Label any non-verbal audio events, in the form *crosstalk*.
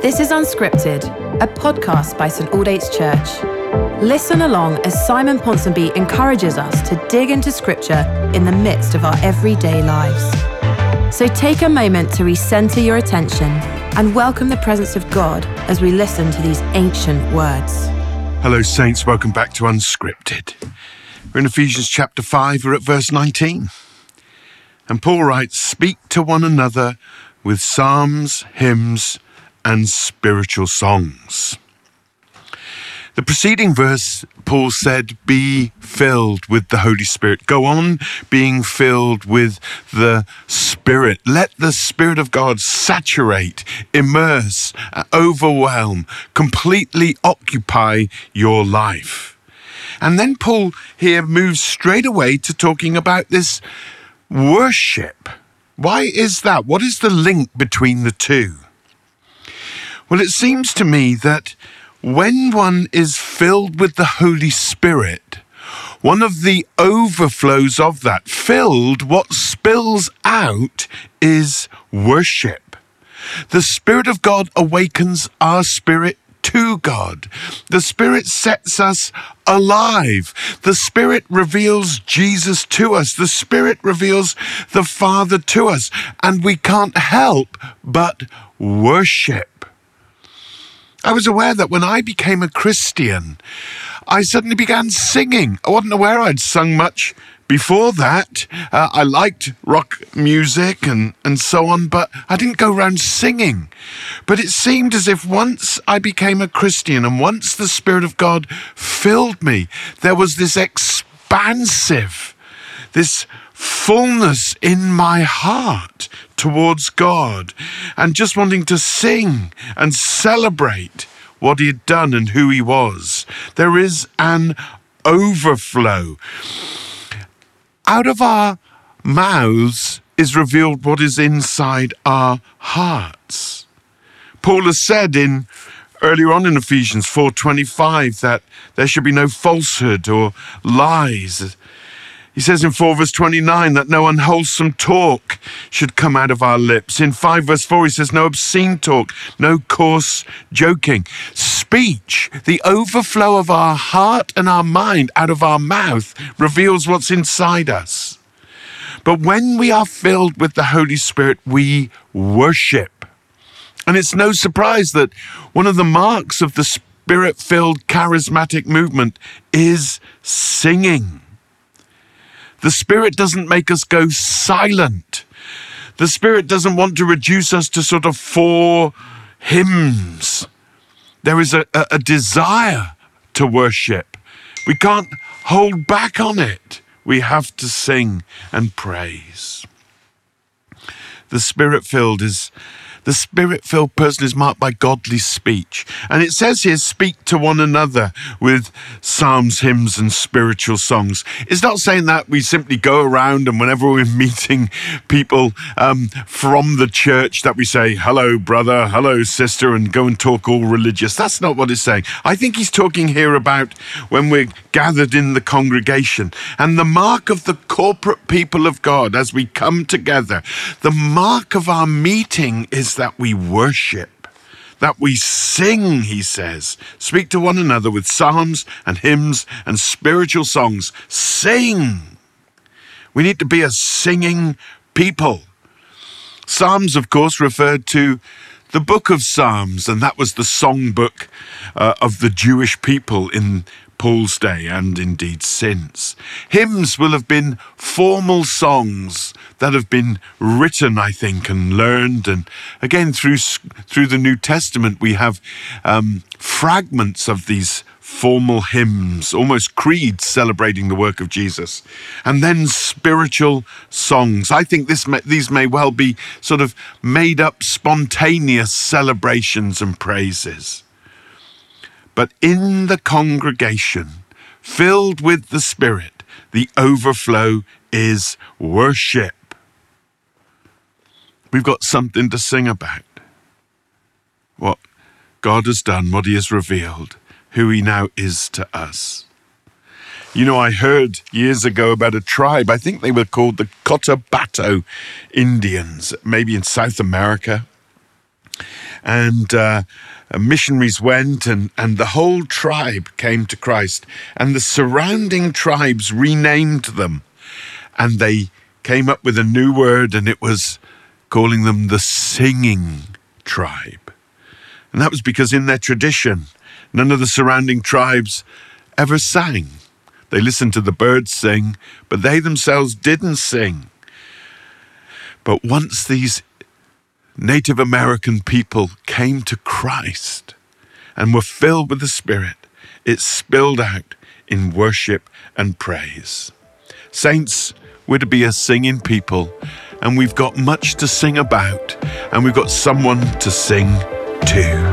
This is Unscripted, a podcast by St Aldate's Church. Listen along as Simon Ponsonby encourages us to dig into Scripture in the midst of our everyday lives. So take a moment to recenter your attention and welcome the presence of God as we listen to these ancient words. Hello, Saints. Welcome back to Unscripted. We're in Ephesians chapter 5, we're at verse 19. And Paul writes, Speak to one another with psalms, hymns, and spiritual songs. The preceding verse, Paul said, Be filled with the Holy Spirit. Go on being filled with the Spirit. Let the Spirit of God saturate, immerse, overwhelm, completely occupy your life. And then Paul here moves straight away to talking about this worship. Why is that? What is the link between the two? Well, it seems to me that when one is filled with the Holy Spirit, one of the overflows of that, filled, what spills out is worship. The Spirit of God awakens our spirit to God. The Spirit sets us alive. The Spirit reveals Jesus to us. The Spirit reveals the Father to us. And we can't help but worship. I was aware that when I became a Christian, I suddenly began singing. I wasn't aware I'd sung much before that. Uh, I liked rock music and, and so on, but I didn't go around singing. But it seemed as if once I became a Christian and once the Spirit of God filled me, there was this expansive, this fullness in my heart towards God and just wanting to sing and celebrate what he had done and who he was. There is an overflow. Out of our mouths is revealed what is inside our hearts. Paul has said in earlier on in Ephesians 4:25 that there should be no falsehood or lies he says in 4 verse 29 that no unwholesome talk should come out of our lips. In 5 verse 4, he says no obscene talk, no coarse joking. Speech, the overflow of our heart and our mind out of our mouth, reveals what's inside us. But when we are filled with the Holy Spirit, we worship. And it's no surprise that one of the marks of the spirit filled charismatic movement is singing. The Spirit doesn't make us go silent. The Spirit doesn't want to reduce us to sort of four hymns. There is a, a, a desire to worship. We can't hold back on it. We have to sing and praise. The Spirit filled is the spirit filled person is marked by godly speech. And it says here, speak to one another with psalms, hymns, and spiritual songs. It's not saying that we simply go around and whenever we're *laughs* meeting people um, from the church that we say, hello, brother, hello, sister, and go and talk all religious. That's not what it's saying. I think he's talking here about when we're gathered in the congregation and the mark of the corporate people of God as we come together, the mark of our meeting is that we worship, that we sing, he says. Speak to one another with psalms and hymns and spiritual songs. Sing. We need to be a singing people. Psalms, of course, referred to the book of Psalms, and that was the songbook uh, of the Jewish people in Paul's day and indeed since. Hymns will have been formal songs that have been written, I think, and learned. And again, through, through the New Testament, we have um, fragments of these formal hymns, almost creeds celebrating the work of Jesus, and then spiritual songs. I think this may, these may well be sort of made up, spontaneous celebrations and praises but in the congregation, filled with the Spirit, the overflow is worship. We've got something to sing about. What God has done, what He has revealed, who He now is to us. You know, I heard years ago about a tribe, I think they were called the Cotabato Indians, maybe in South America. and uh, Uh, missionaries went, and, and the whole tribe came to Christ, and the surrounding tribes renamed them, and they came up with a new word, and it was calling them the singing tribe. And that was because in their tradition, none of the surrounding tribes ever sang. They listened to the birds sing, but they themselves didn't sing. But once these Native American people came to Christ and were filled with the Spirit, it spilled out in worship and praise. Saints, we're to be a singing people, and we've got much to sing about, and we've got someone to sing to.